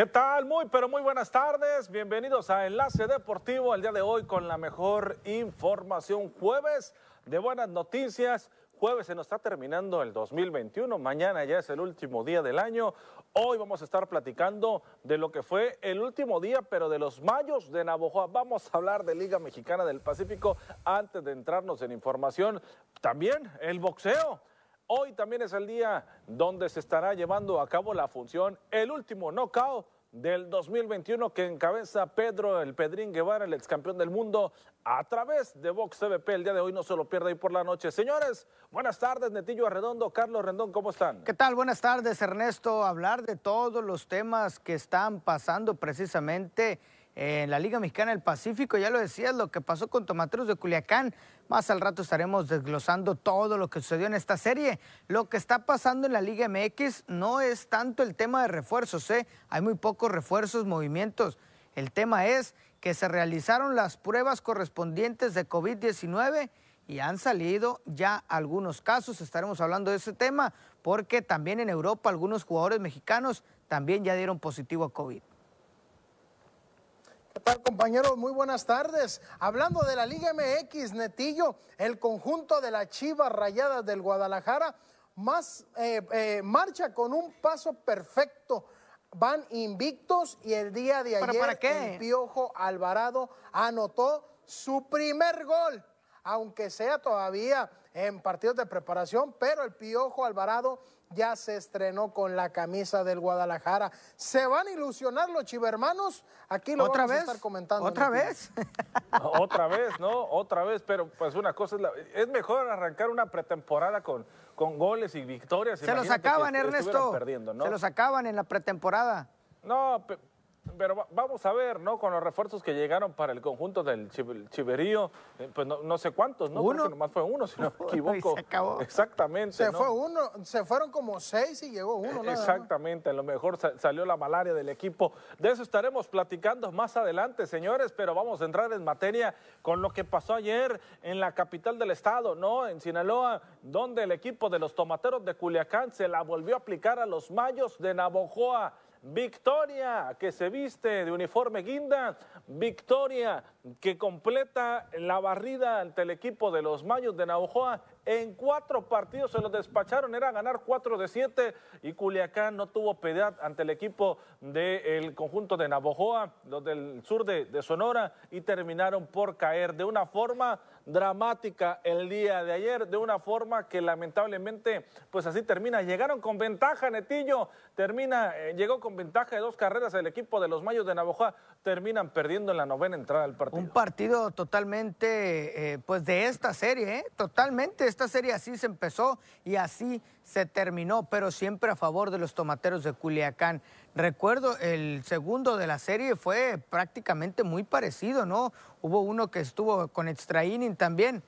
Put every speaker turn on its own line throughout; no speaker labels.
¿Qué tal? Muy, pero muy buenas tardes. Bienvenidos a Enlace Deportivo el día de hoy con la mejor información. Jueves de buenas noticias. Jueves se nos está terminando el 2021. Mañana ya es el último día del año. Hoy vamos a estar platicando de lo que fue el último día, pero de los mayos de Navojoa. Vamos a hablar de Liga Mexicana del Pacífico antes de entrarnos en información. También el boxeo. Hoy también es el día donde se estará llevando a cabo la función El último knockout del 2021 que encabeza Pedro el Pedrín Guevara, el ex campeón del mundo, a través de Vox TVP. El día de hoy no se lo pierda ahí por la noche. Señores, buenas tardes, Netillo Arredondo, Carlos Rendón, ¿cómo están?
¿Qué tal? Buenas tardes, Ernesto. Hablar de todos los temas que están pasando precisamente en la Liga Mexicana del Pacífico. Ya lo decías, lo que pasó con Tomateros de Culiacán. Más al rato estaremos desglosando todo lo que sucedió en esta serie. Lo que está pasando en la Liga MX no es tanto el tema de refuerzos, ¿eh? hay muy pocos refuerzos, movimientos. El tema es que se realizaron las pruebas correspondientes de COVID-19 y han salido ya algunos casos. Estaremos hablando de ese tema porque también en Europa algunos jugadores mexicanos también ya dieron positivo a COVID.
¿Qué tal compañeros? Muy buenas tardes. Hablando de la Liga MX, Netillo, el conjunto de la Chivas Rayadas del Guadalajara más, eh, eh, marcha con un paso perfecto. Van invictos y el día de ayer el Piojo Alvarado anotó su primer gol, aunque sea todavía en partidos de preparación, pero el Piojo Alvarado ya se estrenó con la camisa del Guadalajara. ¿Se van a ilusionar los chivermanos? Aquí lo
¿Otra
vamos
vez?
a estar comentando.
¿Otra vez?
Otra vez, ¿no? Otra vez, pero pues una cosa es, la, es mejor arrancar una pretemporada con, con goles y victorias.
Se los acaban, Ernesto.
¿no?
Se los acaban en la pretemporada.
No, pero vamos a ver, ¿no? Con los refuerzos que llegaron para el conjunto del Chiverío, eh, pues no, sé cuántos, ¿no?
Uno.
Creo nomás fue uno, si no me equivoco.
se acabó.
Exactamente.
Se fue uno, se fueron como seis y llegó uno. Nada
Exactamente, a lo mejor salió la malaria del equipo. De eso estaremos platicando más adelante, señores, pero vamos a entrar en materia con lo que pasó ayer en la capital del estado, ¿no? En Sinaloa, donde el equipo de los tomateros de Culiacán se la volvió a aplicar a los mayos de Navojoa. Victoria que se viste de uniforme guinda, victoria que completa la barrida ante el equipo de los Mayos de Naujoa. En cuatro partidos se los despacharon, era ganar cuatro de siete y Culiacán no tuvo piedad ante el equipo del conjunto de Navojoa, los del sur de, Sonora, y terminaron por caer de una forma dramática el día de ayer, de una forma que lamentablemente, pues así termina. Llegaron con ventaja, Netillo, termina, eh, llegó con ventaja de dos carreras el equipo de los Mayos de Navojoa, terminan perdiendo en la novena entrada del partido.
Un partido totalmente, eh, pues de esta serie, ¿eh? totalmente, esta serie así se empezó y así se terminó, pero siempre a favor de los tomateros de Culiacán. Recuerdo, el segundo de la serie fue prácticamente muy parecido, ¿no? Hubo uno que estuvo con extra inning también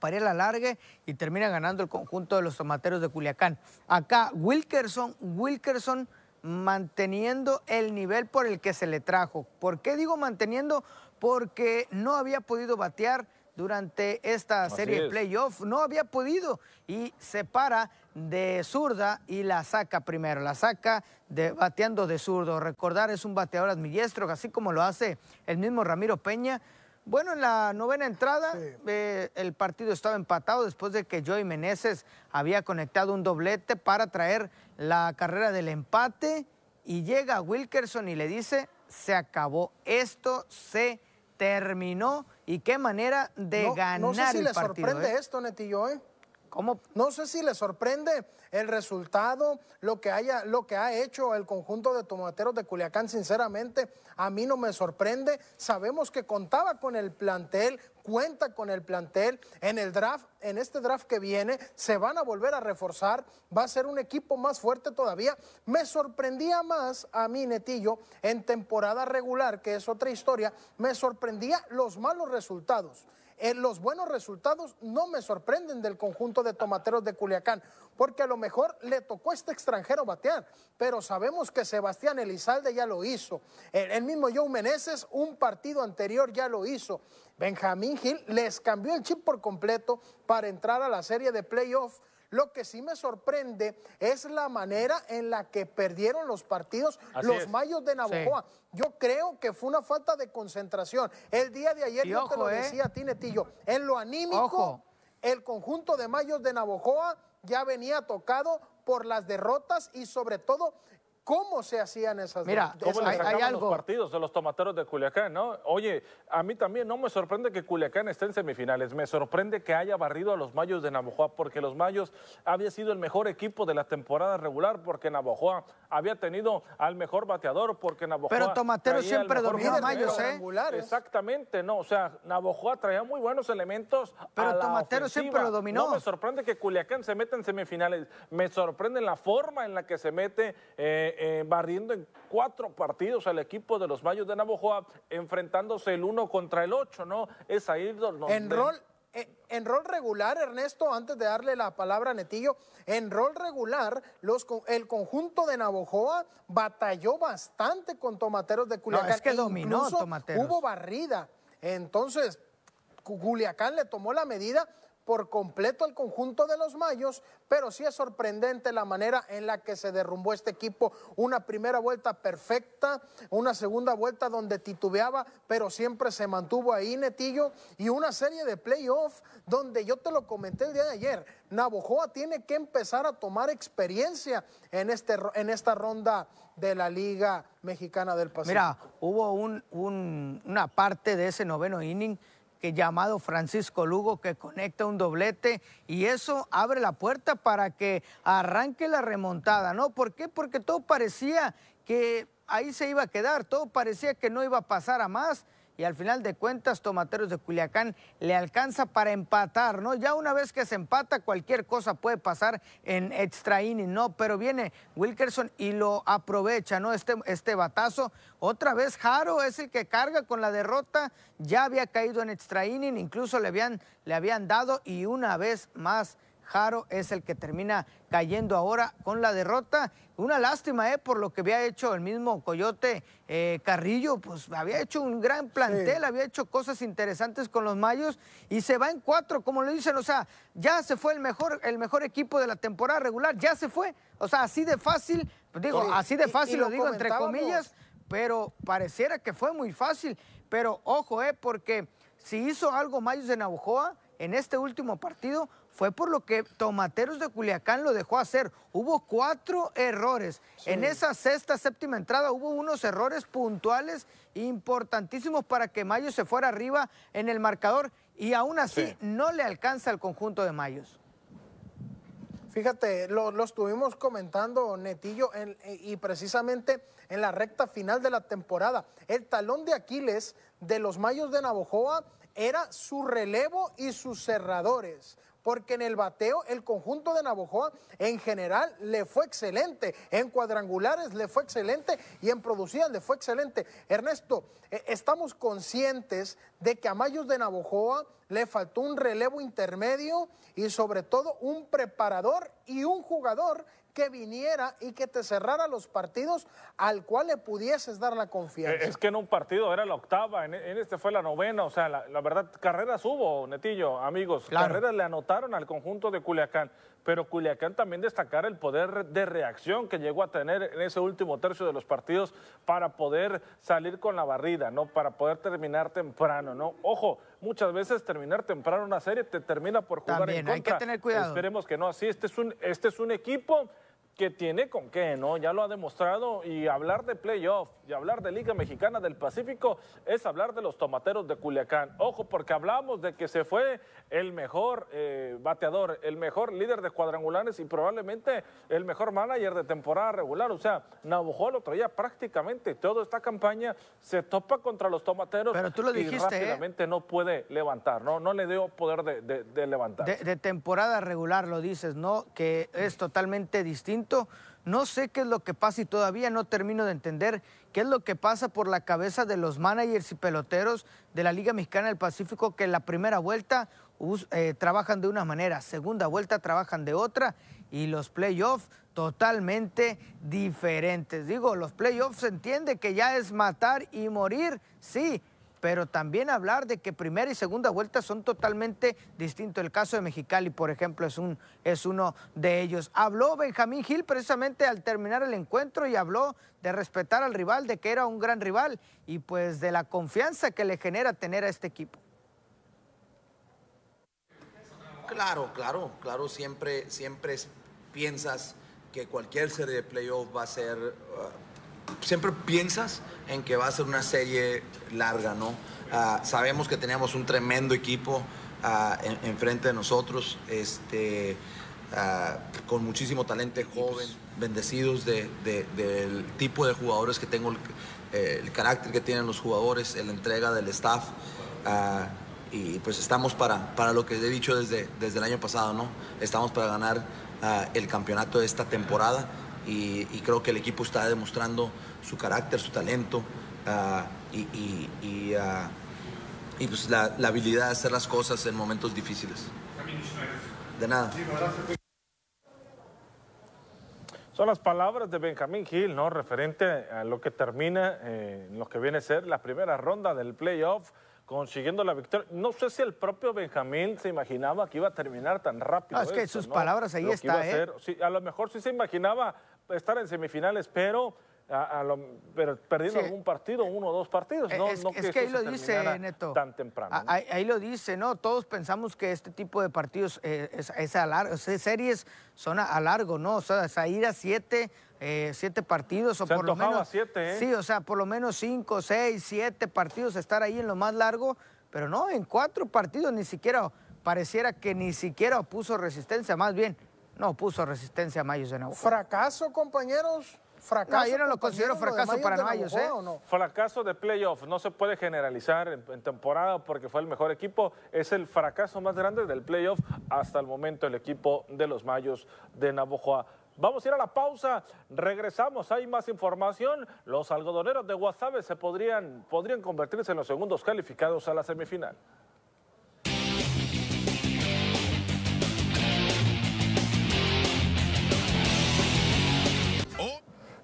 para el alargue y termina ganando el conjunto de los tomateros de Culiacán. Acá, Wilkerson, Wilkerson manteniendo el nivel por el que se le trajo. ¿Por qué digo manteniendo? Porque no había podido batear durante esta serie de playoff. No había podido y se para de zurda y la saca primero. La saca de, bateando de zurdo. Recordar, es un bateador admillestro, así como lo hace el mismo Ramiro Peña. Bueno, en la novena entrada eh, el partido estaba empatado después de que Joey Meneses había conectado un doblete para traer la carrera del empate y llega Wilkerson y le dice, se acabó, esto se terminó y qué manera de ganar
no sé si
le
sorprende
¿eh?
esto, Netillo, ¿eh? No sé si le sorprende el resultado, lo que, haya, lo que ha hecho el conjunto de tomateros de Culiacán, sinceramente, a mí no me sorprende. Sabemos que contaba con el plantel, cuenta con el plantel. En el draft, en este draft que viene, se van a volver a reforzar. Va a ser un equipo más fuerte todavía. Me sorprendía más a mí, Netillo, en temporada regular, que es otra historia, me sorprendía los malos resultados. Eh, los buenos resultados no me sorprenden del conjunto de tomateros de Culiacán, porque a lo mejor le tocó a este extranjero batear, pero sabemos que Sebastián Elizalde ya lo hizo. El, mismo Joe Meneses, un partido anterior ya lo hizo. Benjamín Gil les cambió el chip por completo para entrar a la serie de playoff. Lo que sí me sorprende es la manera en la que perdieron los partidos los Mayos de Navojoa. Yo creo que fue una falta de concentración. El día de ayer, yo te lo ¿eh? decía a ti, Netillo, en lo anímico, el conjunto de Mayos de Navojoa ya venía tocado por las derrotas y sobre todo cómo se hacían esas
Mira, cómo le hay, los partidos de los tomateros de Culiacán, ¿no? Oye, a mí también no me sorprende que Culiacán esté en semifinales, me sorprende que haya barrido a los Mayos de Navojoa, porque los Mayos había sido el mejor equipo de la temporada regular, porque Navojoa había tenido al mejor bateador, porque Navojoa
Pero Tomateros siempre dominó a Mayos, ¿eh?
Exactamente, no, o sea, Navojoa traía muy buenos elementos
Pero Tomateros siempre lo dominó.
No me sorprende que Culiacán se meta en semifinales, me sorprende la forma en la que se mete eh, eh, barriendo en cuatro partidos al equipo de los Mayos de Navojoa, enfrentándose el uno contra el ocho, ¿no? Es ahí donde...
En rol, eh, en rol regular, Ernesto, antes de darle la palabra a Netillo, en rol regular, los, el conjunto de Navojoa batalló bastante con Tomateros de Culiacán.
es que dominó Tomateros.
Hubo barrida. Entonces, Culiacán le tomó la medida por completo al conjunto de los Mayos, pero sí es sorprendente la manera en la que se derrumbó este equipo. Una primera vuelta perfecta, una segunda vuelta donde titubeaba, pero siempre se mantuvo ahí Netillo, y una serie de playoffs donde yo te lo comenté el día de ayer. Navojoa tiene que empezar a tomar experiencia en, este, en esta ronda de la Liga Mexicana del Pacífico.
Mira, hubo una parte de ese noveno inning que llamado Francisco Lugo que conecta un doblete y eso abre la puerta para que arranque la remontada, ¿no? ¿Por qué? Porque todo parecía que ahí se iba a quedar, todo parecía que no iba a pasar a más y al final de cuentas Tomateros de Culiacán le alcanza para empatar, ¿no? Ya una vez que se empata cualquier cosa puede pasar en extra inning, ¿no? Pero viene Wilkerson y lo aprovecha, ¿no? Este, este batazo. Otra vez Jaro es el que carga con la derrota, ya había caído en extra inning, incluso le habían, le habían dado y una vez más Jaro es el que termina cayendo ahora con la derrota. Una lástima, ¿eh? Por lo que había hecho el mismo Coyote eh, Carrillo, pues había hecho un gran plantel, había hecho cosas interesantes con los Mayos y se va en cuatro, como lo dicen, o sea, ya se fue el mejor, el mejor equipo de la temporada regular, ya se fue. O sea, así de fácil, digo, así de fácil lo, digo entre comillas, pero pareciera que fue muy fácil. Pero ojo, ¿eh? Porque si hizo algo Mayos de Navajoa en este último partido, fue por lo que Tomateros de Culiacán lo dejó hacer. Hubo cuatro errores. En esa sexta, séptima entrada hubo unos errores puntuales importantísimos para que Mayos se fuera arriba en el marcador y aún así no le alcanza al conjunto de Mayos.
Fíjate, lo, estuvimos comentando, Netillo, y precisamente en la recta final de la temporada. El talón de Aquiles de los Mayos de Navojoa era su relevo y sus cerradores porque en el bateo el conjunto de Navojoa en general le fue excelente, en cuadrangulares le fue excelente y en producidas le fue excelente. Ernesto, eh, estamos conscientes de que a Mayos de Navojoa le faltó un relevo intermedio y sobre todo un preparador y un jugador que viniera y que te cerrara los partidos al cual le pudieses dar la confianza.
Es que en un partido era la octava, en, este fue la novena, o sea, la, verdad, carreras hubo, Netillo, amigos, carreras le anotaron al conjunto de Culiacán, pero Culiacán también destacar el poder de reacción que llegó a tener en ese último tercio de los partidos para poder salir con la barrida, ¿no? Para poder terminar temprano, ¿no? Ojo, muchas veces terminar temprano una serie te termina por jugar en contra.
hay que tener cuidado.
Esperemos que no así, este es un, este es un equipo que tiene con qué, ¿no? Ya lo ha demostrado y hablar de playoff y hablar de Liga Mexicana del Pacífico es hablar de los tomateros de Culiacán. Ojo, porque hablamos de que se fue el mejor eh, bateador, el mejor líder de cuadrangulares y probablemente el mejor manager de temporada regular. O sea, Navajo lo traía prácticamente toda esta campaña, se topa contra los tomateros
Pero tú lo dijiste, y
¿eh? rápidamente no puede levantar, ¿no? No le dio poder de, de levantar.
de temporada regular lo dices, ¿no? Que es totalmente distinto no sé qué es lo que pasa y todavía no termino de entender qué es lo que pasa por la cabeza de los managers y peloteros de la Liga Mexicana del Pacífico que en la primera vuelta eh, trabajan de una manera, segunda vuelta trabajan de otra y los playoffs totalmente diferentes. Digo, los playoffs se entiende que ya es matar y morir, sí, pero también hablar de que primera y segunda vuelta son totalmente distintos. El caso de Mexicali, por ejemplo, es, un, es uno de ellos. Habló Benjamín Gil precisamente al terminar el encuentro y habló de respetar al rival, de que era un gran rival y pues de la confianza que le genera tener a este equipo.
Claro, claro, claro, siempre, siempre piensas que cualquier serie de playoff va a ser, uh, siempre piensas en que va a ser una serie larga, ¿no? Uh, sabemos que tenemos un tremendo equipo uh, enfrente de nosotros, este, con muchísimo talento joven, bendecidos de, del tipo de jugadores que tengo, el, el, carácter que tienen los jugadores, la entrega del staff y pues estamos para, para lo que he dicho desde, desde el año pasado, ¿no? Estamos para ganar el campeonato de esta temporada y, y, creo que el equipo está demostrando su carácter, su talento uh, y, y, y, uh, y pues la, la, habilidad de hacer las cosas en momentos difíciles. De nada.
Son las palabras de Benjamín Gil, ¿no? Referente a lo que termina, eh, lo que viene a ser la primera ronda del playoff consiguiendo la victoria. No sé si el propio Benjamín se imaginaba que iba a terminar tan rápido.
No, es que
esto,
sus
¿no?
palabras ahí
Lo que
está,
iba a
¿eh?
ser. Sí, a lo mejor sí se imaginaba estar en semifinales, pero, a, a lo, pero perdiendo
Sí.
algún partido, uno o dos partidos. No,
es,
no
es que ahí
esto
lo dice Neto.
tan temprano. ¿no?
Ahí, ahí lo dice, ¿no? Todos pensamos que este tipo de partidos, eh, es, es a largo, o sea, series son a, a largo, ¿no? O sea, ir a siete, eh, siete partidos o
Se
por lo menos.
siete, ¿eh?
Sí, o sea, por lo menos cinco, seis, siete partidos, estar ahí en lo más largo, pero no, en cuatro partidos ni siquiera, pareciera que ni siquiera puso resistencia, más bien, no puso resistencia a Mayos de Navajo.
¿Fracaso, compañeros? ¿Fracaso,
No, yo no lo considero fracaso para Mayos, ¿eh?
no?
Fracaso de playoff, no se puede generalizar en, en temporada porque fue el mejor equipo. Es el fracaso más grande del playoff hasta el momento el equipo de los Mayos de Navojoa. Vamos a ir a la pausa, regresamos, hay más información. Los algodoneros de Guasave se podrían, podrían convertirse en los segundos calificados a la semifinal.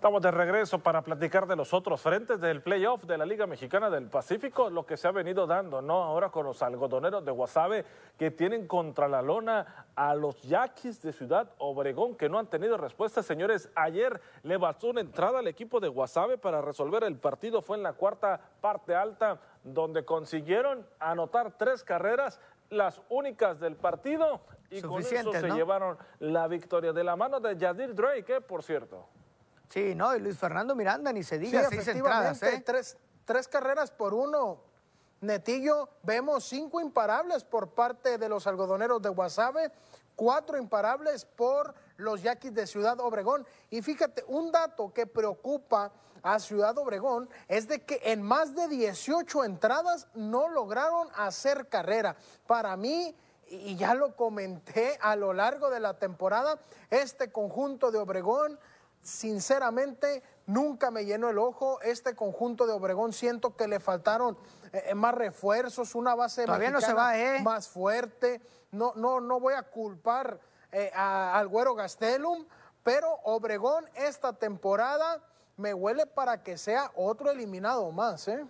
Estamos de regreso para platicar de los otros frentes del playoff de la Liga Mexicana del Pacífico, lo que se ha venido dando, ¿no? Ahora con los algodoneros de Guasave que tienen contra la lona a los Yaquis de Ciudad Obregón que no han tenido respuesta. Señores, ayer le bastó una entrada al equipo de Guasave para resolver el partido. Fue en la cuarta parte alta donde consiguieron anotar tres carreras, las únicas del partido, y con eso se
¿no?
llevaron la victoria de la mano de Yadir Drake, ¿eh? por cierto.
Sí, no, y Luis Fernando Miranda, ni se
Sí,
diga, seis entradas,
efectivamente,
¿eh?
tres, tres carreras por uno. Netillo, vemos cinco imparables por parte de los algodoneros de Guasave, cuatro imparables por los yaquis de Ciudad Obregón. Y fíjate, un dato que preocupa a Ciudad Obregón es de que en más de 18 entradas no lograron hacer carrera. Para mí, y ya lo comenté a lo largo de la temporada, este conjunto de Obregón sinceramente nunca me llenó el ojo. Este conjunto de Obregón siento que le faltaron eh, más refuerzos, una base
Todavía no se
mexicana
va, ¿eh?
más fuerte. No, no, no voy a culpar eh, a- al güero Gastelum, pero Obregón esta temporada me huele para que sea otro eliminado más, ¿eh?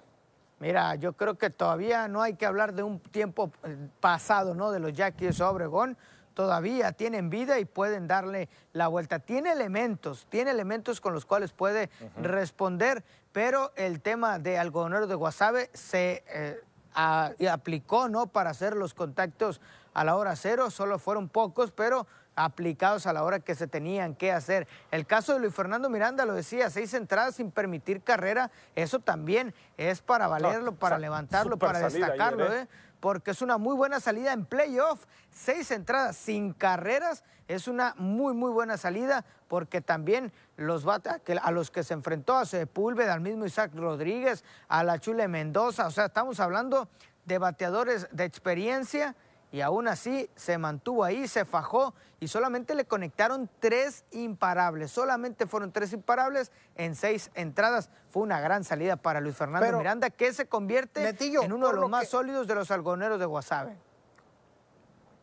Mira, yo creo que todavía no hay que hablar de un tiempo eh, pasado, ¿no? De los de Obregón. Todavía tienen vida y pueden darle la vuelta. Tiene elementos, tiene elementos con los cuales puede responder, pero el tema de algodonero de Guasave se eh, a- aplicó, ¿no? Para hacer los contactos a la hora cero. Solo fueron pocos, pero aplicados a la hora que se tenían que hacer. El caso de Luis Fernando Miranda lo decía, seis entradas sin permitir carrera, eso también es para valerlo, para levantarlo, para destacarlo,
ayer, ¿eh?
¿eh? Porque es una muy buena salida en playoff. Seis entradas sin carreras es una muy, muy buena salida, porque también los a los que se enfrentó a Sepúlveda, al mismo Isaac Rodríguez, a la Chule Mendoza, o sea, estamos hablando de bateadores de experiencia y aún así se mantuvo ahí, se fajó y solamente le conectaron tres imparables. Solamente fueron tres imparables en seis entradas. Fue una gran salida para Luis Fernando
Pero,
Miranda, que se convierte
Netillo,
en uno de los
lo
más
que-
sólidos de los algoneros de Guasave.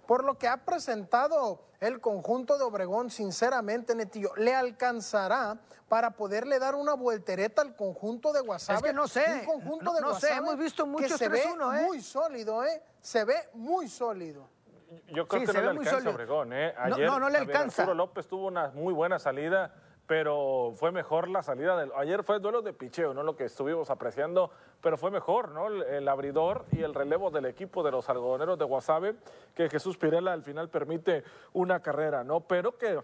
Por lo que ha presentado el conjunto de Obregón, sinceramente, Netillo, le alcanzará para poderle dar una vueltereta al conjunto de Guasave.
Es que no sé,
Un conjunto
no-
de
no sé, hemos visto
que
muchos
se ve
3-1, ¿eh?
muy sólido, ¿eh? Se ve muy sólido.
Yo creo
Sí,
que
se
no
ve
le
muy
alcanza a. Obregón. ¿eh?
No,
Ayer,
no, no le
ver,
alcanza.
Arturo López tuvo una muy buena salida, pero fue mejor la salida del. Ayer fue el duelo de picheo, no lo que estuvimos apreciando, pero fue mejor, ¿no? El, el abridor y el relevo del equipo de los algodoneros de Guasave, que Jesús Pirela al final permite una carrera, ¿no? Pero que.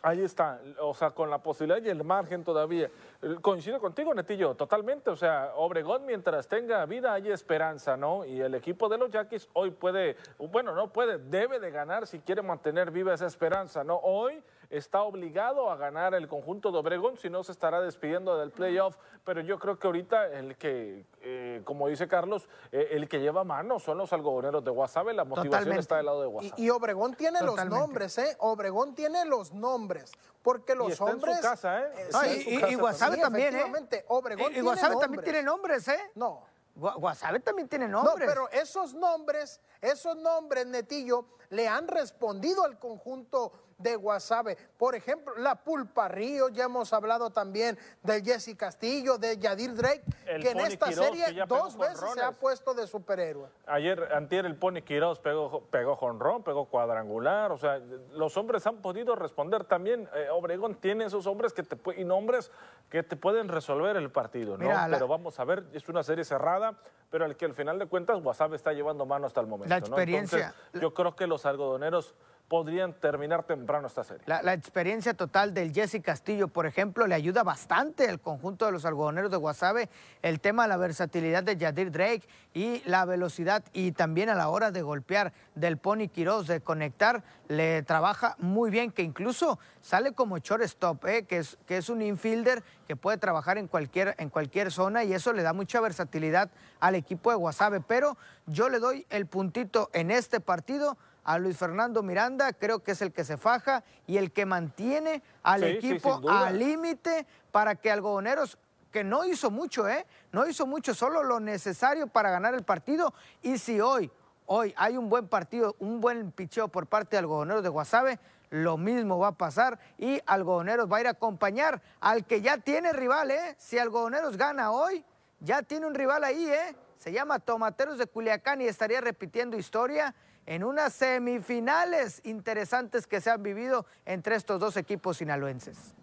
Ahí está, o sea, con la posibilidad y el margen todavía. Eh, Coincido contigo, Netillo, totalmente. O sea, Obregón, mientras tenga vida, hay esperanza, ¿no? Y el equipo de los Yaquis hoy puede, bueno, no puede, debe de ganar si quiere mantener viva esa esperanza, ¿no? Hoy está obligado a ganar el conjunto de Obregón, si no se estará despidiendo del playoff. Pero yo creo que ahorita el que, eh, como dice Carlos, eh, el que lleva mano son los algodoneros de Guasave. La motivación
Totalmente.
está del lado de Guasave.
Y, y Obregón tiene
Totalmente.
los nombres, ¿eh? Obregón tiene los nombres. Porque los
está en su
hombres.
casa, ¿eh?
No,
Sí,
y,
su
y-
casa
y Guasave
Sí,
también, ¿eh?
Obregón
Y- y, Guasave también tiene nombres, ¿eh?
No.
Gua- Guasave también tiene
No,
nombres.
pero esos nombres, esos nombres, Netillo, le han respondido al conjunto de Guasave. Por ejemplo, la Pulpa Río, ya hemos hablado también del Jesse Castillo, de Yadir Drake,
El
que en esta
Quiroz,
serie dos veces se ha puesto de superhéroe.
Ayer, antier, el Pony Quiroz pegó, pegó jonrón, pegó cuadrangular, o sea, los hombres han podido responder también. eh, Obregón tiene esos hombres que te, y nombres que te pueden resolver el partido, ¿no?
Mira, la-
Pero vamos a ver, es una serie cerrada, pero al que al final de cuentas Guasave está llevando mano hasta el momento.
La
¿no?
experiencia.
Entonces, yo creo que los algodoneros podrían terminar temprano esta serie.
La, experiencia total del Jesse Castillo, por ejemplo, le ayuda bastante al conjunto de los algodoneros de Guasave. El tema de la versatilidad de Yadir Drake y la velocidad y también a la hora de golpear del Pony Quiroz, de conectar, le trabaja muy bien, que incluso sale como shortstop, ¿eh? que, es, que es un infielder que puede trabajar en cualquier, en cualquier zona y eso le da mucha versatilidad al equipo de Guasave. Pero yo le doy el puntito en este partido a Luis Fernando Miranda, creo que es el que se faja y el que mantiene al
Sí, sí,
equipo
duda.
al límite para que Algodoneros, que no hizo mucho, ¿eh? No hizo mucho, solo lo necesario para ganar el partido. Y si hoy, hoy hay un buen partido, un buen picheo por parte de Algodoneros de Guasave, lo mismo va a pasar y Algodoneros va a ir a acompañar al que ya tiene rival, ¿eh? Si Algodoneros gana hoy, ya tiene un rival ahí, ¿eh? Se llama Tomateros de Culiacán y estaría repitiendo historia en unas semifinales interesantes que se han vivido entre estos dos equipos sinaloenses.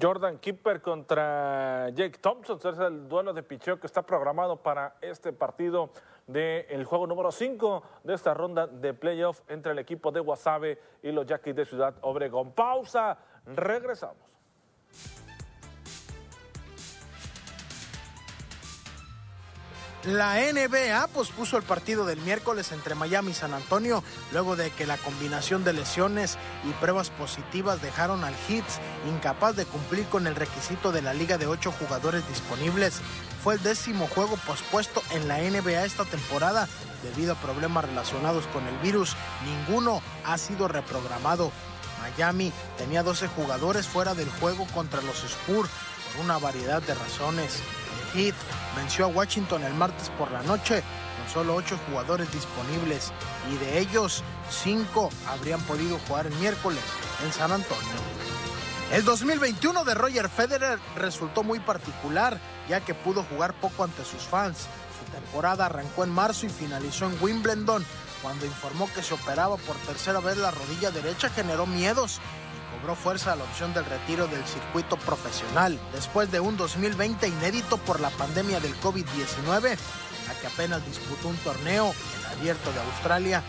Jordan Kipper contra Jake Thompson, es el duelo de picheo que está programado para este partido del juego número 5 de esta ronda de playoff entre el equipo de Guasave y los Yaquis de Ciudad Obregón. Pausa, regresamos.
La NBA pospuso el partido del miércoles entre Miami y San Antonio luego de que la combinación de lesiones y pruebas positivas dejaron al Hits incapaz de cumplir con el requisito de la liga de ocho jugadores disponibles. Fue el décimo juego pospuesto en la NBA esta temporada debido a problemas relacionados con el virus. Ninguno ha sido reprogramado. Miami tenía 12 jugadores fuera del juego contra los Spurs por una variedad de razones. El Heat venció a Washington el martes por la noche con solo 8 jugadores disponibles y de ellos 5 habrían podido jugar el miércoles en San Antonio. El 2021 de Roger Federer resultó muy particular ya que pudo jugar poco ante sus fans. Su temporada arrancó en marzo y finalizó en Wimbledon. Cuando informó que se operaba por tercera vez la rodilla derecha generó miedos cobró fuerza la opción del retiro del circuito profesional. Después de un 2020 inédito por la pandemia del COVID-19, en la que apenas disputó un torneo, el abierto de Australia,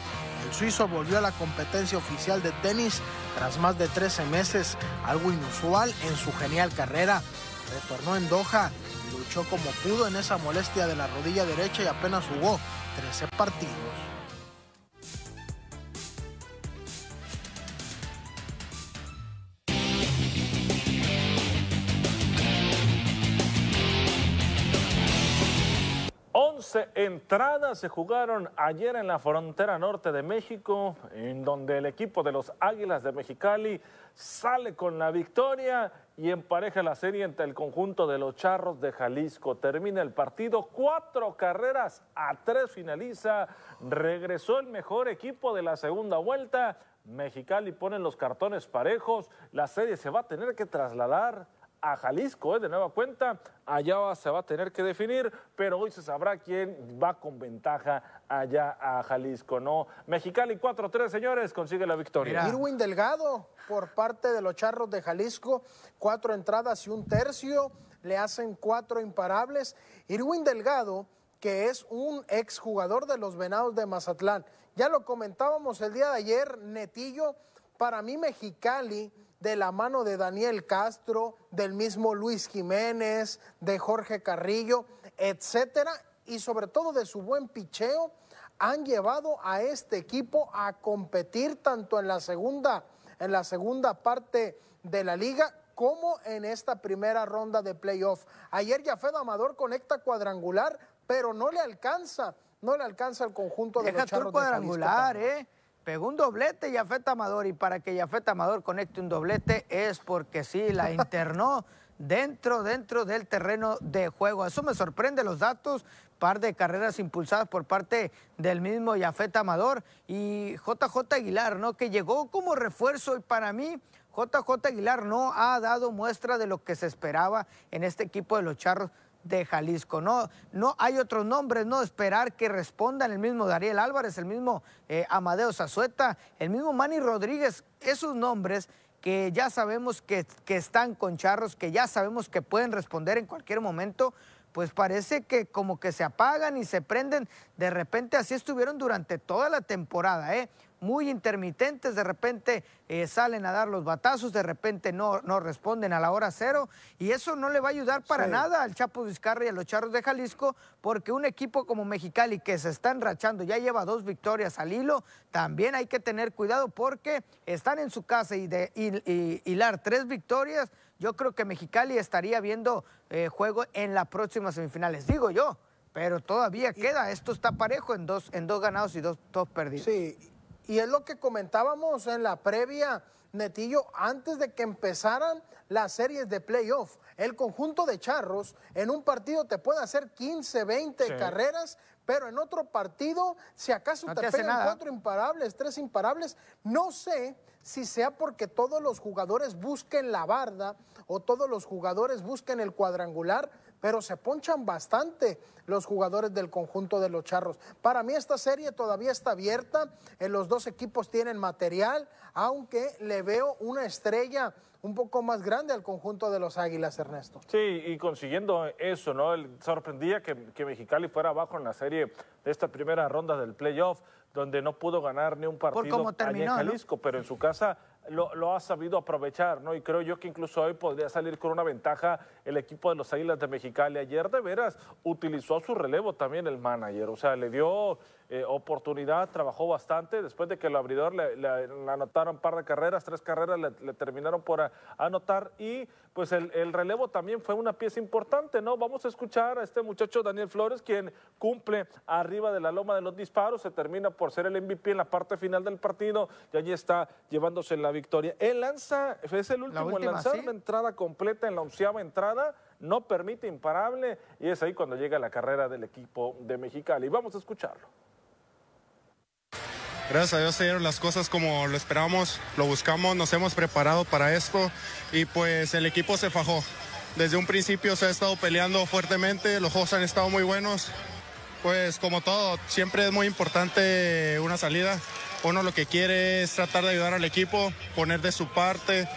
el suizo volvió a la competencia oficial de tenis tras más de 13 meses, algo inusual en su genial carrera. Retornó en Doha luchó como pudo en esa molestia de la rodilla derecha y apenas jugó 13 partidos.
12 entradas se jugaron ayer en la frontera norte de México, en donde el equipo de los Águilas de Mexicali sale con la victoria y empareja la serie entre el conjunto de los Charros de Jalisco. Termina el partido, cuatro carreras a tres finaliza. Regresó el mejor equipo de la segunda vuelta. Mexicali pone los cartones parejos. La serie se va a tener que trasladar a Jalisco, ¿eh? de nueva cuenta. Allá se va a tener que definir, pero hoy se sabrá quién va con ventaja allá a Jalisco, ¿no? Mexicali 4-3, señores, consigue la victoria.
Irwin Delgado, por parte de los Charros de Jalisco, cuatro entradas y un tercio, le hacen cuatro imparables. Irwin Delgado, que es un exjugador de los Venados de Mazatlán. Ya lo comentábamos el día de ayer, Netillo, para mí Mexicali de la mano de Daniel Castro, del mismo Luis Jiménez, de Jorge Carrillo, etcétera, y sobre todo de su buen picheo, han llevado a este equipo a competir tanto en la segunda, en la segunda parte de la liga como en esta primera ronda de playoff. Ayer Yafed Amador conecta cuadrangular, pero no le alcanza, no le alcanza el conjunto de
Deja
los Charros
tú el cuadrangular, ¿eh? Pegó un doblete Yafet Amador y para que Yafet Amador conecte un doblete es porque sí, la internó dentro, dentro del terreno de juego. Eso me sorprende los datos, par de carreras impulsadas por parte del mismo Yafet Amador y JJ Aguilar, ¿no? Que llegó como refuerzo y para mí JJ Aguilar no ha dado muestra de lo que se esperaba en este equipo de los Charros de Jalisco. No, no hay otros nombres, no esperar que respondan el mismo Dariel Álvarez, el mismo eh, Amadeo Zazueta, el mismo Manny Rodríguez, esos nombres que ya sabemos que, que están con charros, que ya sabemos que pueden responder en cualquier momento, pues parece que como que se apagan y se prenden. De repente así estuvieron durante toda la temporada, ¿eh? Muy intermitentes, de repente eh, salen a dar los batazos, de repente no, no responden a la hora cero y eso no le va a ayudar para nada al Chapo Vizcarra y a los Charros de Jalisco porque un equipo como Mexicali que se está enrachando, ya lleva dos victorias al hilo, también hay que tener cuidado porque están en su casa y de hilar tres victorias, yo creo que Mexicali estaría viendo eh, juego en las próximas semifinales, digo yo. Pero todavía queda, esto está parejo en dos, en dos ganados y dos, dos perdidos.
Sí, y es lo que comentábamos en la previa, Netillo, antes de que empezaran las series de playoff. El conjunto de charros en un partido te puede hacer 15, 20 carreras, pero en otro partido, si acaso te, pegan cuatro imparables, tres imparables, no sé si sea porque todos los jugadores busquen la barda o todos los jugadores busquen el cuadrangular, pero se ponchan bastante los jugadores del conjunto de los Charros. Para mí esta serie todavía está abierta, en los dos equipos tienen material, aunque le veo una estrella un poco más grande al conjunto de los Águilas, Ernesto.
Sí, y consiguiendo eso, ¿no? sorprendía que, que Mexicali fuera abajo en la serie de esta primera ronda del playoff, donde no pudo ganar ni un partido
en
Jalisco, pero en su casa lo, ha sabido aprovechar, ¿no? Y creo yo que incluso hoy podría salir con una ventaja el equipo de los Águilas de Mexicali. Ayer de veras utilizó su relevo también el manager, o sea, le dio eh, oportunidad, trabajó bastante, después de que el abridor le, anotaron un par de carreras, tres carreras le, terminaron por anotar y pues el, el, relevo también fue una pieza importante, ¿no? Vamos a escuchar a este muchacho Daniel Flores, quien cumple arriba de la loma de los disparos, se termina por ser el MVP en la parte final del partido y allí está llevándose la victoria. Él lanza, es el último en lanzar una entrada completa en la onceava entrada, no permite imparable y es ahí cuando llega la carrera del equipo de Mexicali. Vamos a escucharlo.
Gracias a Dios se dieron las cosas como lo esperamos, lo buscamos, nos hemos preparado para esto y pues el equipo se fajó. Desde un principio se ha estado peleando fuertemente, los juegos han estado muy buenos. Pues como todo, siempre es muy importante una salida. Uno lo que quiere es tratar de ayudar al equipo, poner de su parte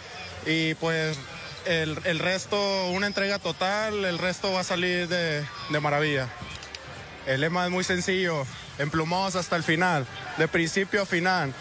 y pues el, resto, una entrega total, el resto va a salir de, de maravilla. El lema es muy sencillo, emplumados hasta el final, de principio a final.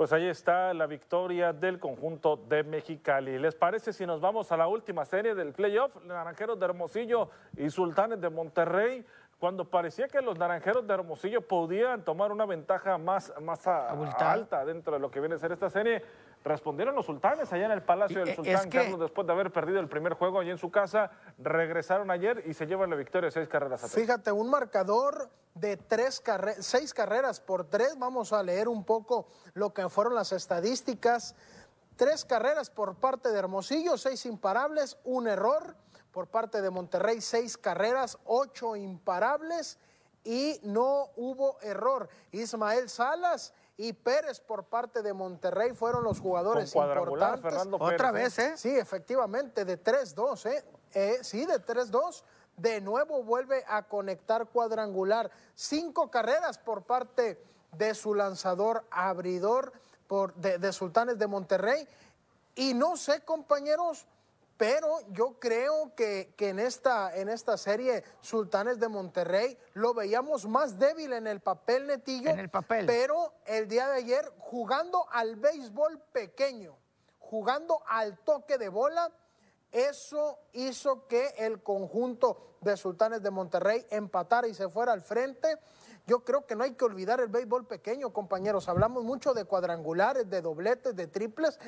Pues ahí está la victoria del conjunto de Mexicali. ¿Les parece si nos vamos a la última serie del playoff? Naranjeros de Hermosillo y Sultanes de Monterrey. Cuando parecía que los Naranjeros de Hermosillo podían tomar una ventaja más, más alta dentro de lo que viene a ser esta serie, respondieron los sultanes allá en el Palacio del Sultán Carlos después de haber perdido el primer juego allí en su casa. Regresaron ayer y se llevan la victoria seis carreras a
tres. Fíjate, un marcador de tres seis carreras por tres. Vamos a leer un poco lo que fueron las estadísticas. Tres carreras por parte de Hermosillo, seis imparables, un error. Por parte de Monterrey, seis carreras, ocho imparables y no hubo error. Ismael Salas y Pérez por parte de Monterrey fueron los jugadores importantes.
Otra vez, ¿eh?
Sí, efectivamente, de 3-2, ¿eh? ¿eh? Sí, de 3-2. De nuevo vuelve a conectar cuadrangular. Cinco carreras por parte de su lanzador abridor por, de, de Sultanes de Monterrey. Y no sé, compañeros, pero yo creo que, en, esta, en esta serie Sultanes de Monterrey lo veíamos más débil en el papel netillo.
En el papel.
Pero el día de ayer jugando al béisbol pequeño, jugando al toque de bola, eso hizo que el conjunto de Sultanes de Monterrey empatara y se fuera al frente. Yo creo que no hay que olvidar el béisbol pequeño, compañeros. Hablamos mucho de cuadrangulares, de dobletes, de triples,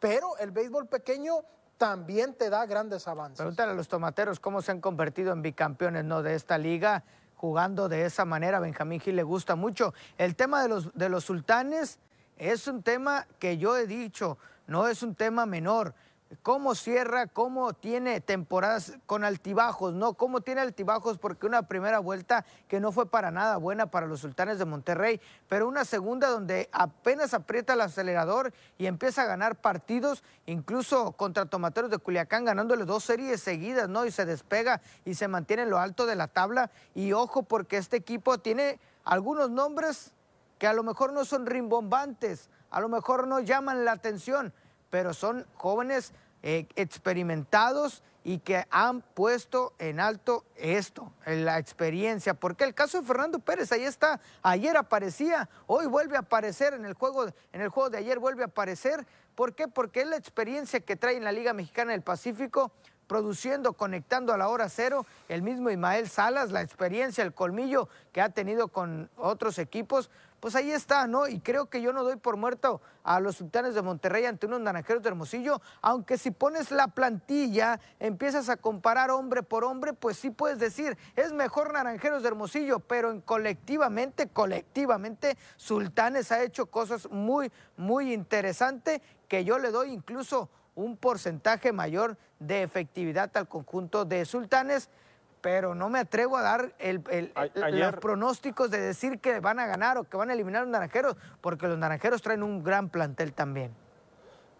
pero el béisbol pequeño también te da grandes avances.
Pregúntale a los tomateros cómo se han convertido en bicampeones ¿no? de esta liga, jugando de esa manera. Benjamín Gil le gusta mucho. El tema de los, de los sultanes es un tema que yo he dicho, no es un tema menor cómo cierra, cómo tiene temporadas con altibajos, ¿no? Cómo tiene altibajos porque una primera vuelta que no fue para nada buena para los sultanes de Monterrey, pero una segunda donde apenas aprieta el acelerador y empieza a ganar partidos, incluso contra Tomateros de Culiacán, ganándole dos series seguidas, ¿no? Y se despega y se mantiene en lo alto de la tabla. Y ojo, porque este equipo tiene algunos nombres que a lo mejor no son rimbombantes, a lo mejor no llaman la atención pero son jóvenes eh, experimentados y que han puesto en alto esto, la experiencia. Porque el caso de Fernando Pérez, ahí está, ayer aparecía, hoy vuelve a aparecer en el juego, en el juego de ayer vuelve a aparecer. ¿Por qué? Porque es la experiencia que trae en la Liga Mexicana del Pacífico, produciendo, conectando a la hora cero, el mismo Ismael Salas, la experiencia, el colmillo que ha tenido con otros equipos, pues ahí está, ¿no? Y creo que yo no doy por muerto a los sultanes de Monterrey ante unos naranjeros de Hermosillo, aunque si pones la plantilla, empiezas a comparar hombre por hombre, pues sí puedes decir, es mejor naranjeros de Hermosillo, pero en colectivamente, colectivamente, Sultanes ha hecho cosas muy, muy interesantes que yo le doy incluso un porcentaje mayor de efectividad al conjunto de Sultanes pero no me atrevo a dar el, los pronósticos de decir que van a ganar o que van a eliminar a los naranjeros, porque los naranjeros traen un gran plantel también.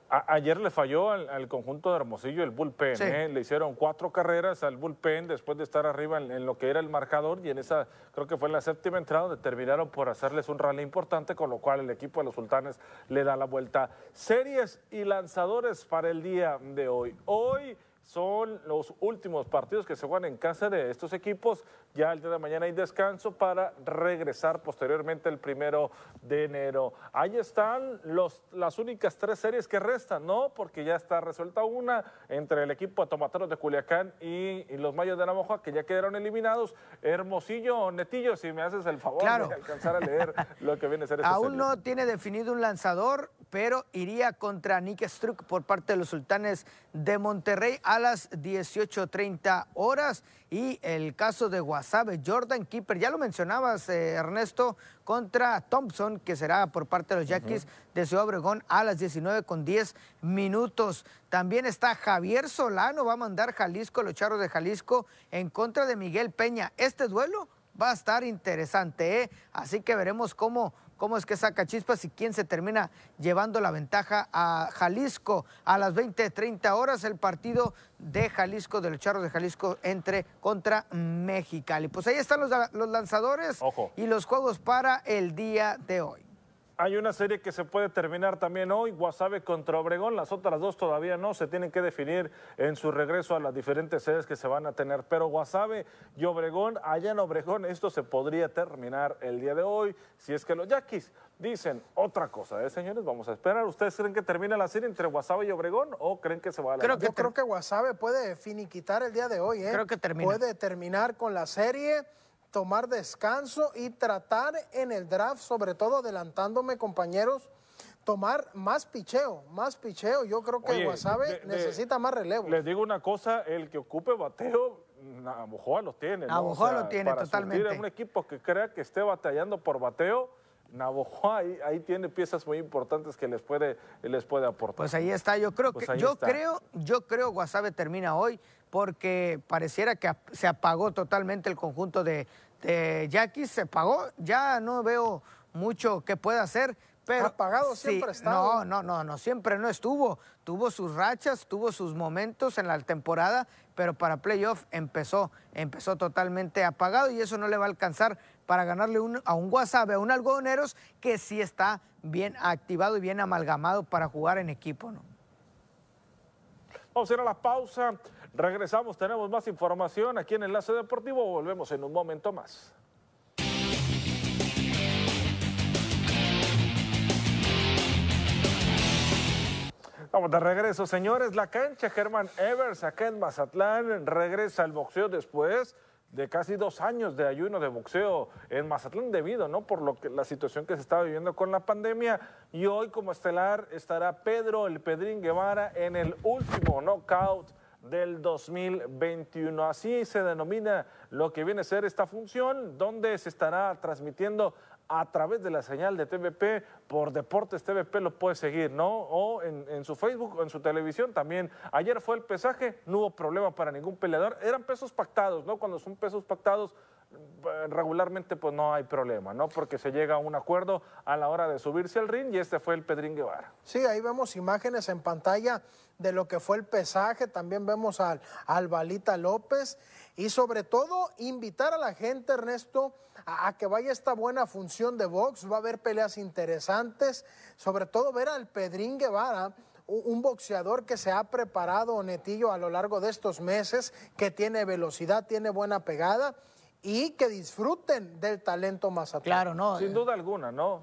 ayer le falló al, conjunto de Hermosillo el bullpen, ¿eh? le hicieron cuatro carreras al bullpen después de estar arriba en, lo que era el marcador y en esa, creo que fue en la séptima entrada, donde terminaron por hacerles un rally importante, con lo cual el equipo de los sultanes le da la vuelta. Series y lanzadores para el día de hoy. Hoy son los últimos partidos que se juegan en casa de estos equipos. Ya el día de mañana hay descanso para regresar posteriormente el primero de enero. Ahí están los, las únicas tres series que restan, ¿no? Porque ya está resuelta una entre el equipo de Tomateros de Culiacán y, los Mayos de Navajo, que ya quedaron eliminados. Hermosillo, Netillo, si me haces el favor de alcanzar a leer lo que viene a ser esta
Aún no tiene definido un lanzador, pero iría contra Nick Struck por parte de los sultanes de Monterrey a las 18.30 horas. Y el caso de Wasabe, Jordan Keeper, ya lo mencionabas, eh, Ernesto, contra Thompson, que será por parte de los Yaquis de Ciudad Obregón a las 19 con 10 minutos. También está Javier Solano, va a mandar Jalisco, los charros de Jalisco, en contra de Miguel Peña. Este duelo va a estar interesante, ¿eh? así que veremos cómo cómo es que saca chispas y quién se termina llevando la ventaja a Jalisco. A las 20, 30 horas el partido de Jalisco, de los Charros de Jalisco, entre contra Mexicali. Pues ahí están los, los lanzadores y los juegos para el día de hoy.
Hay una serie que se puede terminar también hoy, Guasave contra Obregón, las otras dos todavía no, se tienen que definir en su regreso a las diferentes sedes que se van a tener, pero Guasave y Obregón, allá en Obregón, esto se podría terminar el día de hoy, si es que los Yaquis dicen otra cosa, ¿eh, señores? Vamos a esperar. ¿Ustedes creen que termina la serie entre Guasave y Obregón o creen que se va a la
creo que Yo creo que Guasave puede finiquitar el día de hoy, ¿eh?
Creo que termina.
Puede terminar con la serie tomar descanso y tratar en el draft, sobre todo adelantándome compañeros, tomar más picheo, más picheo. Yo creo que
Oye,
Guasave
de- de-
necesita más relevo.
Les digo una cosa, el que ocupe bateo, Navojoa lo tiene. ¿no?
Navojoa lo tiene,
para
totalmente.
a un equipo que crea que esté batallando por bateo, Navojoa ahí, ahí tiene piezas muy importantes que les puede, les puede aportar.
Pues ahí está, yo creo
Pues
que yo
está.
creo, yo creo Guasave termina hoy porque pareciera que se apagó totalmente el conjunto de, de Yaquis, se apagó, ya no veo mucho que pueda hacer. Pero
Apagado
sí,
siempre estado.
No, no, no, no, siempre no estuvo. Tuvo sus rachas, tuvo sus momentos en la temporada, pero para playoff empezó, empezó totalmente apagado y eso no le va a alcanzar para ganarle a un Guasave, a un Algodoneros que sí está bien activado y bien amalgamado para jugar en equipo, ¿no?
Vamos a ir a la pausa, regresamos, tenemos más información aquí en Enlace Deportivo, volvemos en un momento más. Vamos de regreso, señores. La cancha Germán Evers, acá en Mazatlán, regresa al boxeo después de casi dos años de ayuno de boxeo en Mazatlán debido, ¿no? Por lo que la situación que se estaba viviendo con la pandemia. Y hoy como estelar estará Pedro el Pedrín Guevara en el último knockout del 2021. Así se denomina lo que viene a ser esta función, donde se estará transmitiendo a través de la señal de TVP por Deportes TVP lo puede seguir, ¿no? O en, su Facebook o en su televisión también. Ayer fue el pesaje, no hubo problema para ningún peleador. Eran pesos pactados, ¿no? Cuando son pesos pactados, regularmente pues no hay problema, ¿no? Porque se llega a un acuerdo a la hora de subirse al ring y este fue el Pedrín Guevara.
Sí, ahí vemos imágenes en pantalla de lo que fue el pesaje, también vemos al, al Balita López. Y sobre todo invitar a la gente, Ernesto, a, que vaya esta buena función de box, va a haber peleas interesantes, sobre todo ver al Pedrín Guevara, un boxeador que se ha preparado, Netillo, a lo largo de estos meses, que tiene velocidad, tiene buena pegada y que disfruten del talento mazatlán.
Claro, ¿no?
Sin duda alguna, ¿no?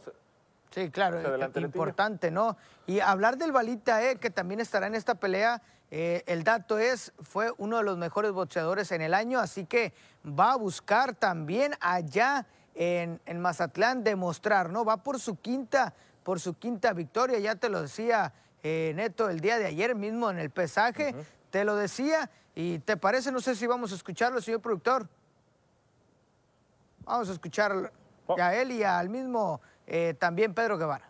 Sí, claro,
adelanta
eh, importante, ¿no? Y hablar del Balita, eh, que también estará en esta pelea, eh, el dato es, fue uno de los mejores boxeadores en el año, así que va a buscar también allá en, en Mazatlán demostrar, ¿no? Va por su quinta, por su quinta victoria, ya te lo decía eh, Neto el día de ayer mismo en el pesaje, te lo decía, y te parece, no sé si vamos a escucharlo, señor productor. Vamos a escuchar
Oh.
a él y al mismo eh, también Pedro Guevara.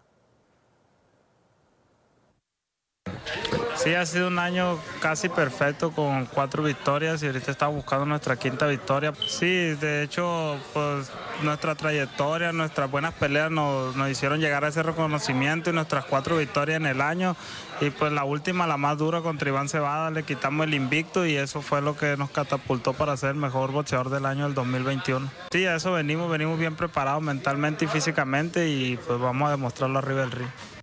Sí, ha sido un año casi perfecto con cuatro victorias y ahorita estamos buscando nuestra quinta victoria. Sí, de hecho, pues nuestra trayectoria, nuestras buenas peleas nos, hicieron llegar a ese reconocimiento y nuestras cuatro victorias en el año. Y pues la última, la más dura contra Iván Cebada, le quitamos el invicto y eso fue lo que nos catapultó para ser el mejor boxeador del año del 2021. Sí, a eso venimos, venimos bien preparados mentalmente y físicamente y pues vamos a demostrarlo arriba del ring.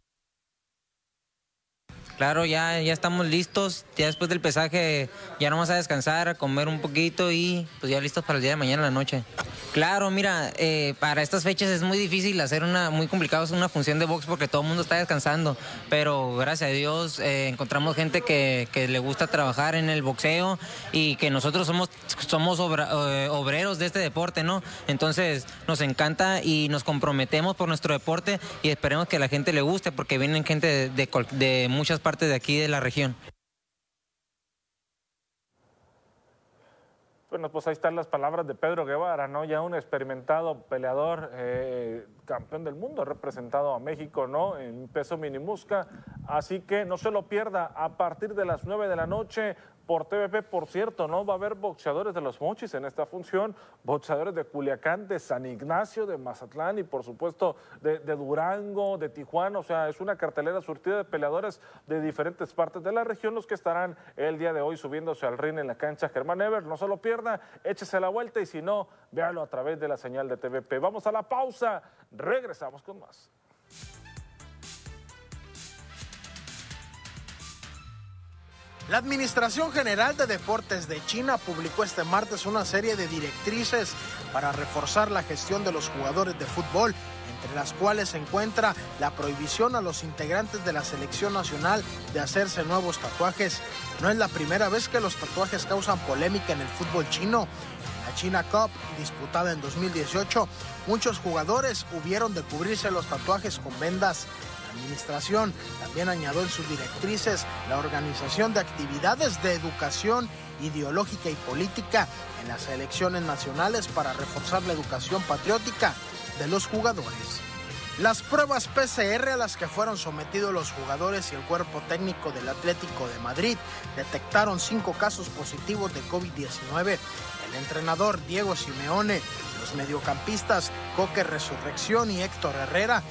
Claro, ya, ya estamos listos. Ya después del pesaje ya no vamos a descansar, a comer un poquito y pues ya listos para el día de mañana en la noche. Claro, mira, eh, para estas fechas es muy difícil hacer una, muy complicado hacer una función de box porque todo el mundo está descansando. Pero gracias a Dios eh, encontramos gente que, le gusta trabajar en el boxeo y que nosotros somos, somos eh, obreros de este deporte, ¿no? Entonces nos encanta y nos comprometemos por nuestro deporte y esperemos que la gente le guste porque vienen gente de, de muchas partes de aquí de la región.
Bueno, pues ahí están las palabras de Pedro Guevara, ¿no? Ya un experimentado peleador, eh, campeón del mundo, representado a México, ¿no? En peso minimusca. Así que no se lo pierda a partir de las 9 de la noche por TVP. Por cierto, ¿no? Va a haber boxeadores de los Mochis en esta función, boxeadores de Culiacán, de San Ignacio, de Mazatlán y por supuesto de, Durango, de Tijuana. O sea, es una cartelera surtida de peleadores de diferentes partes de la región los que estarán el día de hoy subiéndose al ring en la cancha Germán Ever. No se lo pierda, échese la vuelta y si no, véalo a través de la señal de TVP. Vamos a la pausa, regresamos con más.
La Administración General de Deportes de China publicó este martes una serie de directrices para reforzar la gestión de los jugadores de fútbol, entre las cuales se encuentra la prohibición a los integrantes de la selección nacional de hacerse nuevos tatuajes. No es la primera vez que los tatuajes causan polémica en el fútbol chino. La China Cup disputada en 2018, muchos jugadores hubieron de cubrirse los tatuajes con vendas. Administración también añadió en sus directrices la organización de actividades de educación ideológica y política en las elecciones nacionales para reforzar la educación patriótica de los jugadores. Las pruebas PCR a las que fueron sometidos los jugadores y el cuerpo técnico del Atlético de Madrid detectaron cinco casos positivos de COVID-19. El entrenador Diego Simeone, los mediocampistas Coque Resurrección y Héctor Herrera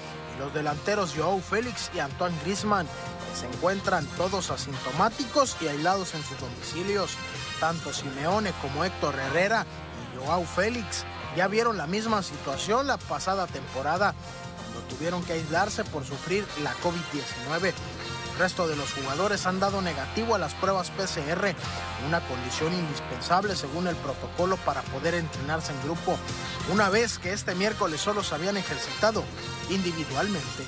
los delanteros Joao Félix y Antoine Grisman se encuentran todos asintomáticos y aislados en sus domicilios. Tanto Simeone como Héctor Herrera y Joao Félix ya vieron la misma situación la pasada temporada tuvieron que aislarse por sufrir la COVID-19. Resto de los jugadores han dado negativo a las pruebas PCR, una condición indispensable según el protocolo para poder entrenarse en grupo, una vez que este miércoles solo se habían ejercitado individualmente.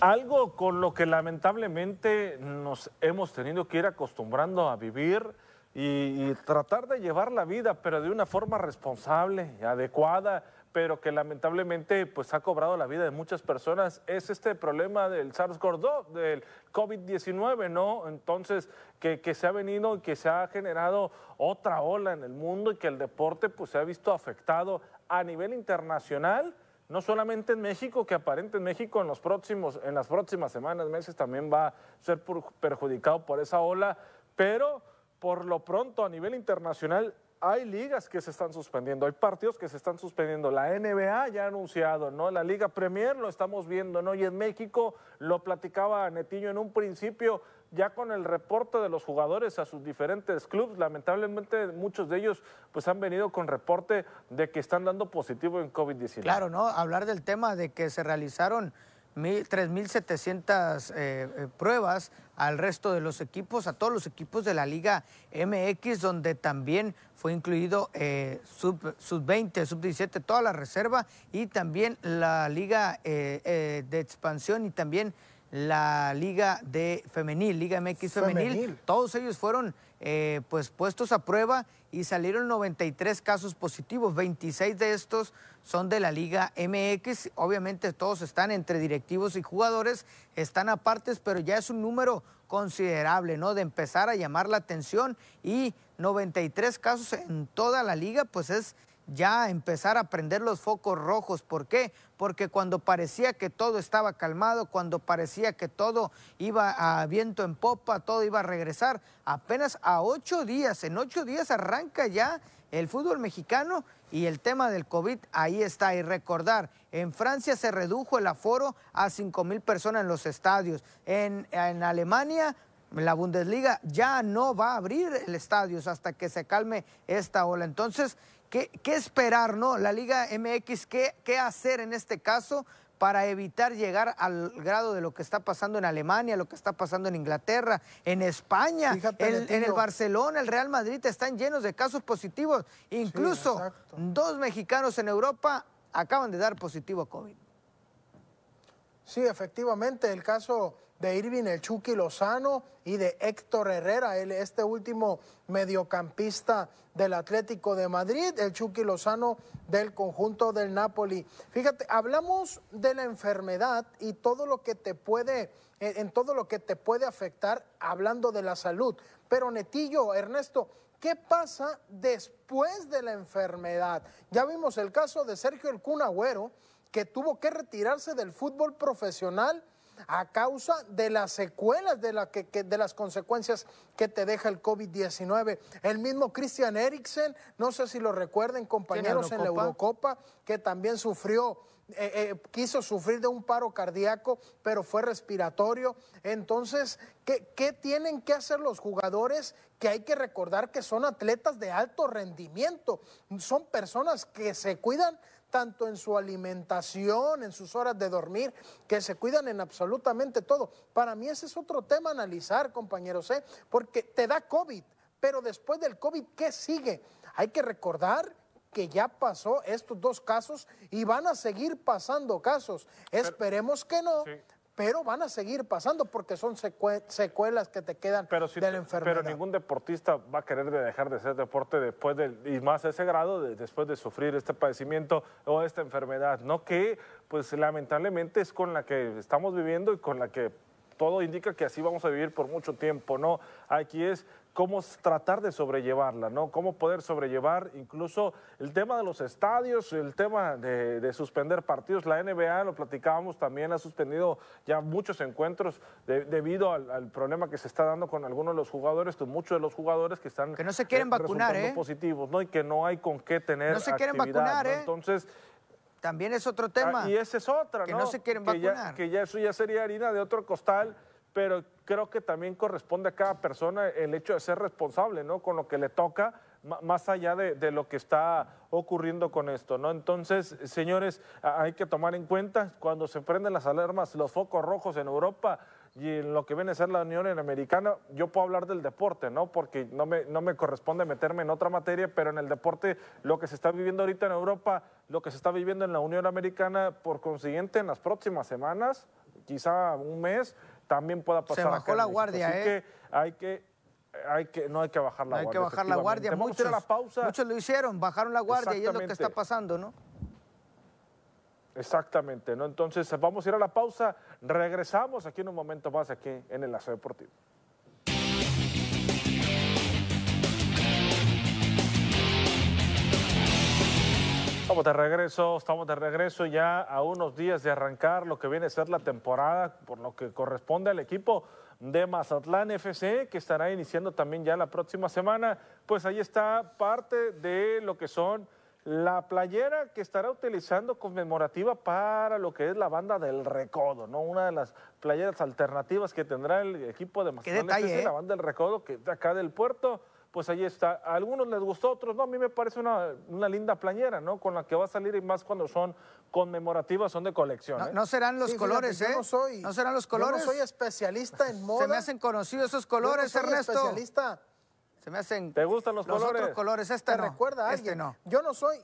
Algo con lo que lamentablemente nos hemos tenido que ir acostumbrando a vivir y, tratar de llevar la vida, pero de una forma responsable y adecuada, pero que lamentablemente pues ha cobrado la vida de muchas personas, es este problema del SARS-CoV-2, del COVID-19, ¿no? Entonces, que, que, se ha venido y que se ha generado otra ola en el mundo y que el deporte pues se ha visto afectado a nivel internacional no solamente en México, que aparente en México en, los próximos, en las próximas semanas, meses también va a ser perjudicado por esa ola, pero por lo pronto a nivel internacional hay ligas que se están suspendiendo, hay partidos que se están suspendiendo. La NBA ya ha anunciado, ¿no? La Liga Premier lo estamos viendo, ¿no? Y en México lo platicaba Netillo en un principio, ya con el reporte de los jugadores a sus diferentes clubes, lamentablemente muchos de ellos pues han venido con reporte de que están dando positivo en COVID-19.
Claro, ¿no? Hablar del tema de que se realizaron 3.700 eh, eh, pruebas al resto de los equipos, a todos los equipos de la Liga MX, donde también fue incluido eh, sub-20, sub 17 toda la reserva y también la Liga de Expansión y también la Liga de Femenil, Liga MX Femenil. Todos ellos fueron eh, pues puestos a prueba y salieron 93 casos positivos. 26 de estos son de la Liga MX. Obviamente todos están entre directivos y jugadores, están apartes, pero ya es un número considerable, ¿no? De empezar a llamar la atención y 93 casos en toda la liga, pues es ya empezar a prender los focos rojos. ¿Por qué? Porque cuando parecía que todo estaba calmado, cuando parecía que todo iba a viento en popa, todo iba a regresar, apenas a ocho días, en ocho días arranca ya el fútbol mexicano y el tema del COVID ahí está. Y recordar, en Francia se redujo el aforo a cinco mil personas en los estadios. En, en Alemania la Bundesliga ya no va a abrir el estadio hasta que se calme esta ola. Entonces, ¿Qué, esperar, no? La Liga MX, ¿qué, ¿qué hacer en este caso para evitar llegar al grado de lo que está pasando en Alemania, lo que está pasando en Inglaterra, en España, en, el Barcelona, el Real Madrid están llenos de casos positivos. Incluso dos mexicanos en Europa acaban de dar positivo a COVID.
Sí, efectivamente, el caso de Irving El Chucky Lozano y de Héctor Herrera, este último mediocampista del Atlético de Madrid, el Chucky Lozano del conjunto del Napoli. Fíjate, hablamos de la enfermedad y todo lo que te puede, en todo lo que te puede afectar hablando de la salud. Pero Netillo, Ernesto, ¿qué pasa después de la enfermedad? Ya vimos el caso de Sergio El Cunagüero, que tuvo que retirarse del fútbol profesional a causa de las secuelas de, la que, de las consecuencias que te deja el COVID-19. El mismo Christian Eriksen, no sé si lo recuerden compañeros en la Eurocopa, que también sufrió eh, eh, quiso sufrir de un paro cardíaco, pero fue respiratorio. Entonces, ¿qué, ¿qué, tienen que hacer los jugadores? Que hay que recordar que son atletas de alto rendimiento, son personas que se cuidan tanto en su alimentación, en sus horas de dormir, que se cuidan en absolutamente todo. Para mí ese es otro tema a analizar, compañeros, ¿eh? porque te da COVID, pero después del COVID, ¿qué sigue? Hay que recordar que ya pasó estos dos casos y van a seguir pasando casos. Esperemos que no, pero van a seguir pasando porque son secuelas que te quedan de la enfermedad.
Pero ningún deportista va a querer dejar de ser deporte después de, y más a ese grado, después de sufrir este padecimiento o esta enfermedad, ¿no? Que, pues lamentablemente es con la que estamos viviendo y con la que todo indica que así vamos a vivir por mucho tiempo, ¿no? Aquí es cómo tratar de sobrellevarla, ¿no? Cómo poder sobrellevar incluso el tema de los estadios, el tema de, suspender partidos. La NBA, lo platicábamos, también ha suspendido ya muchos encuentros debido al, problema que se está dando con algunos de los jugadores, con muchos de los jugadores que están
que no se quieren eh, vacunar, ¿eh?
positivos, ¿no? Y que no hay con qué tener
No se quieren vacunar, ¿eh?
Entonces...
También es otro tema.
Ah, y esa es otra,
que ¿no? se quieren vacunar.
que ya eso ya sería harina de otro costal pero creo que también corresponde a cada persona el hecho de ser responsable, ¿no? Con lo que le toca, más allá de, lo que está ocurriendo con esto, ¿no? Entonces, señores, hay que tomar en cuenta cuando se prenden las alarmas, los focos rojos en Europa y en lo que viene a ser la Unión Americana, yo puedo hablar del deporte, ¿no? Porque no me, no me corresponde meterme en otra materia, pero en el deporte, lo que se está viviendo ahorita en Europa, lo que se está viviendo en la Unión Americana, por consiguiente, en las próximas semanas, quizá un mes, también pueda pasar.
Se bajó la guardia,
Así
¿eh?
que hay que hay que, no hay que bajar la
no
guardia.
Hay que bajar la guardia. Muchos,
la pausa.
muchos lo hicieron, bajaron la guardia y es lo que está pasando, ¿no?
Exactamente, ¿no? Entonces vamos a ir a la pausa, regresamos aquí en un momento más aquí en Enlace Deportivo. Estamos de regreso, estamos de regreso ya a unos días de arrancar lo que viene a ser la temporada, por lo que corresponde al equipo de Mazatlán FC, que estará iniciando también ya la próxima semana. Pues ahí está parte de lo que son la playera que estará utilizando conmemorativa para lo que es la banda del Recodo, ¿no? Una de las playeras alternativas que tendrá el equipo de Mazatlán FC, la
¿eh?
banda del Recodo, que de acá del puerto pues ahí está. A algunos les gustó, a otros no. A mí me parece una, linda playera, ¿no? Con la que va a salir y más cuando son conmemorativas, son de colección.
No, ¿eh? serán los colores, ¿eh?
No, soy,
no serán los colores.
Yo no soy especialista en moda.
Se me hacen conocidos esos colores,
yo no soy
Ernesto.
especialista.
Se me hacen.
¿Te gustan los, colores?
Otros colores, este no.
recuerda a
este
alguien.
no.
Yo no soy,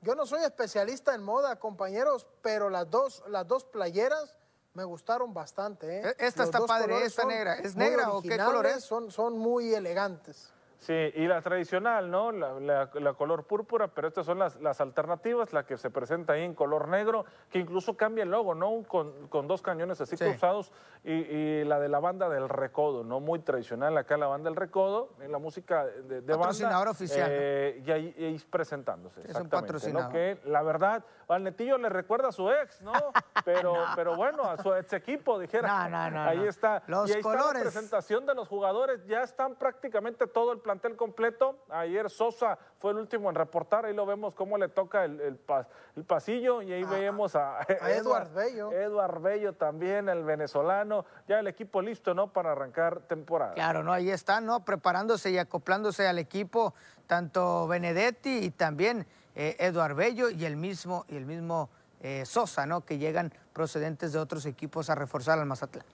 yo no soy especialista en moda, compañeros, pero las dos, las dos playeras me gustaron bastante. ¿eh?
E-, esta está padre, esta negra. ¿Es negra o qué color es?
Son, son muy elegantes.
Sí, y la tradicional, ¿no? La, color púrpura, pero estas son las, las, alternativas, la que se presenta ahí en color negro, que incluso cambia el logo, ¿no? Con, con dos cañones así cruzados, y, la de la banda del Recodo, ¿no? Muy tradicional acá la banda del Recodo, en la música de, de
patrocinador oficial.
Eh, y, ahí, presentándose.
Es un patrocinador.
Que la verdad, al Netillo le recuerda a su ex, ¿no? Pero, pero bueno, a su ex equipo, dijera.
No, no, no.
Ahí está.
Los
y ahí
colores.
Está la presentación de los jugadores, ya están prácticamente todo el plantel completo. Ayer Sosa fue el último en reportar, ahí lo vemos cómo le toca el, el, pasillo y ahí ah, vemos a,
a Eduard Bello.
Eduard Bello también, el venezolano, ya el equipo listo, ¿no? Para arrancar temporada.
Claro, ¿no? Ahí están, ¿no? Preparándose y acoplándose al equipo, tanto Benedetti y también eh, Eduard Bello y el mismo, y el mismo eh, Sosa, ¿no? Que llegan procedentes de otros equipos a reforzar al Mazatlán.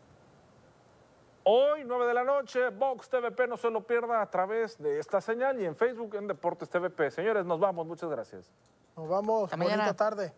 Hoy, 9 de la noche, Box TVP, no se lo pierda a través de esta señal y en Facebook en Deportes TVP. Señores, nos vamos, muchas gracias.
Nos vamos, Hasta mañana tarde.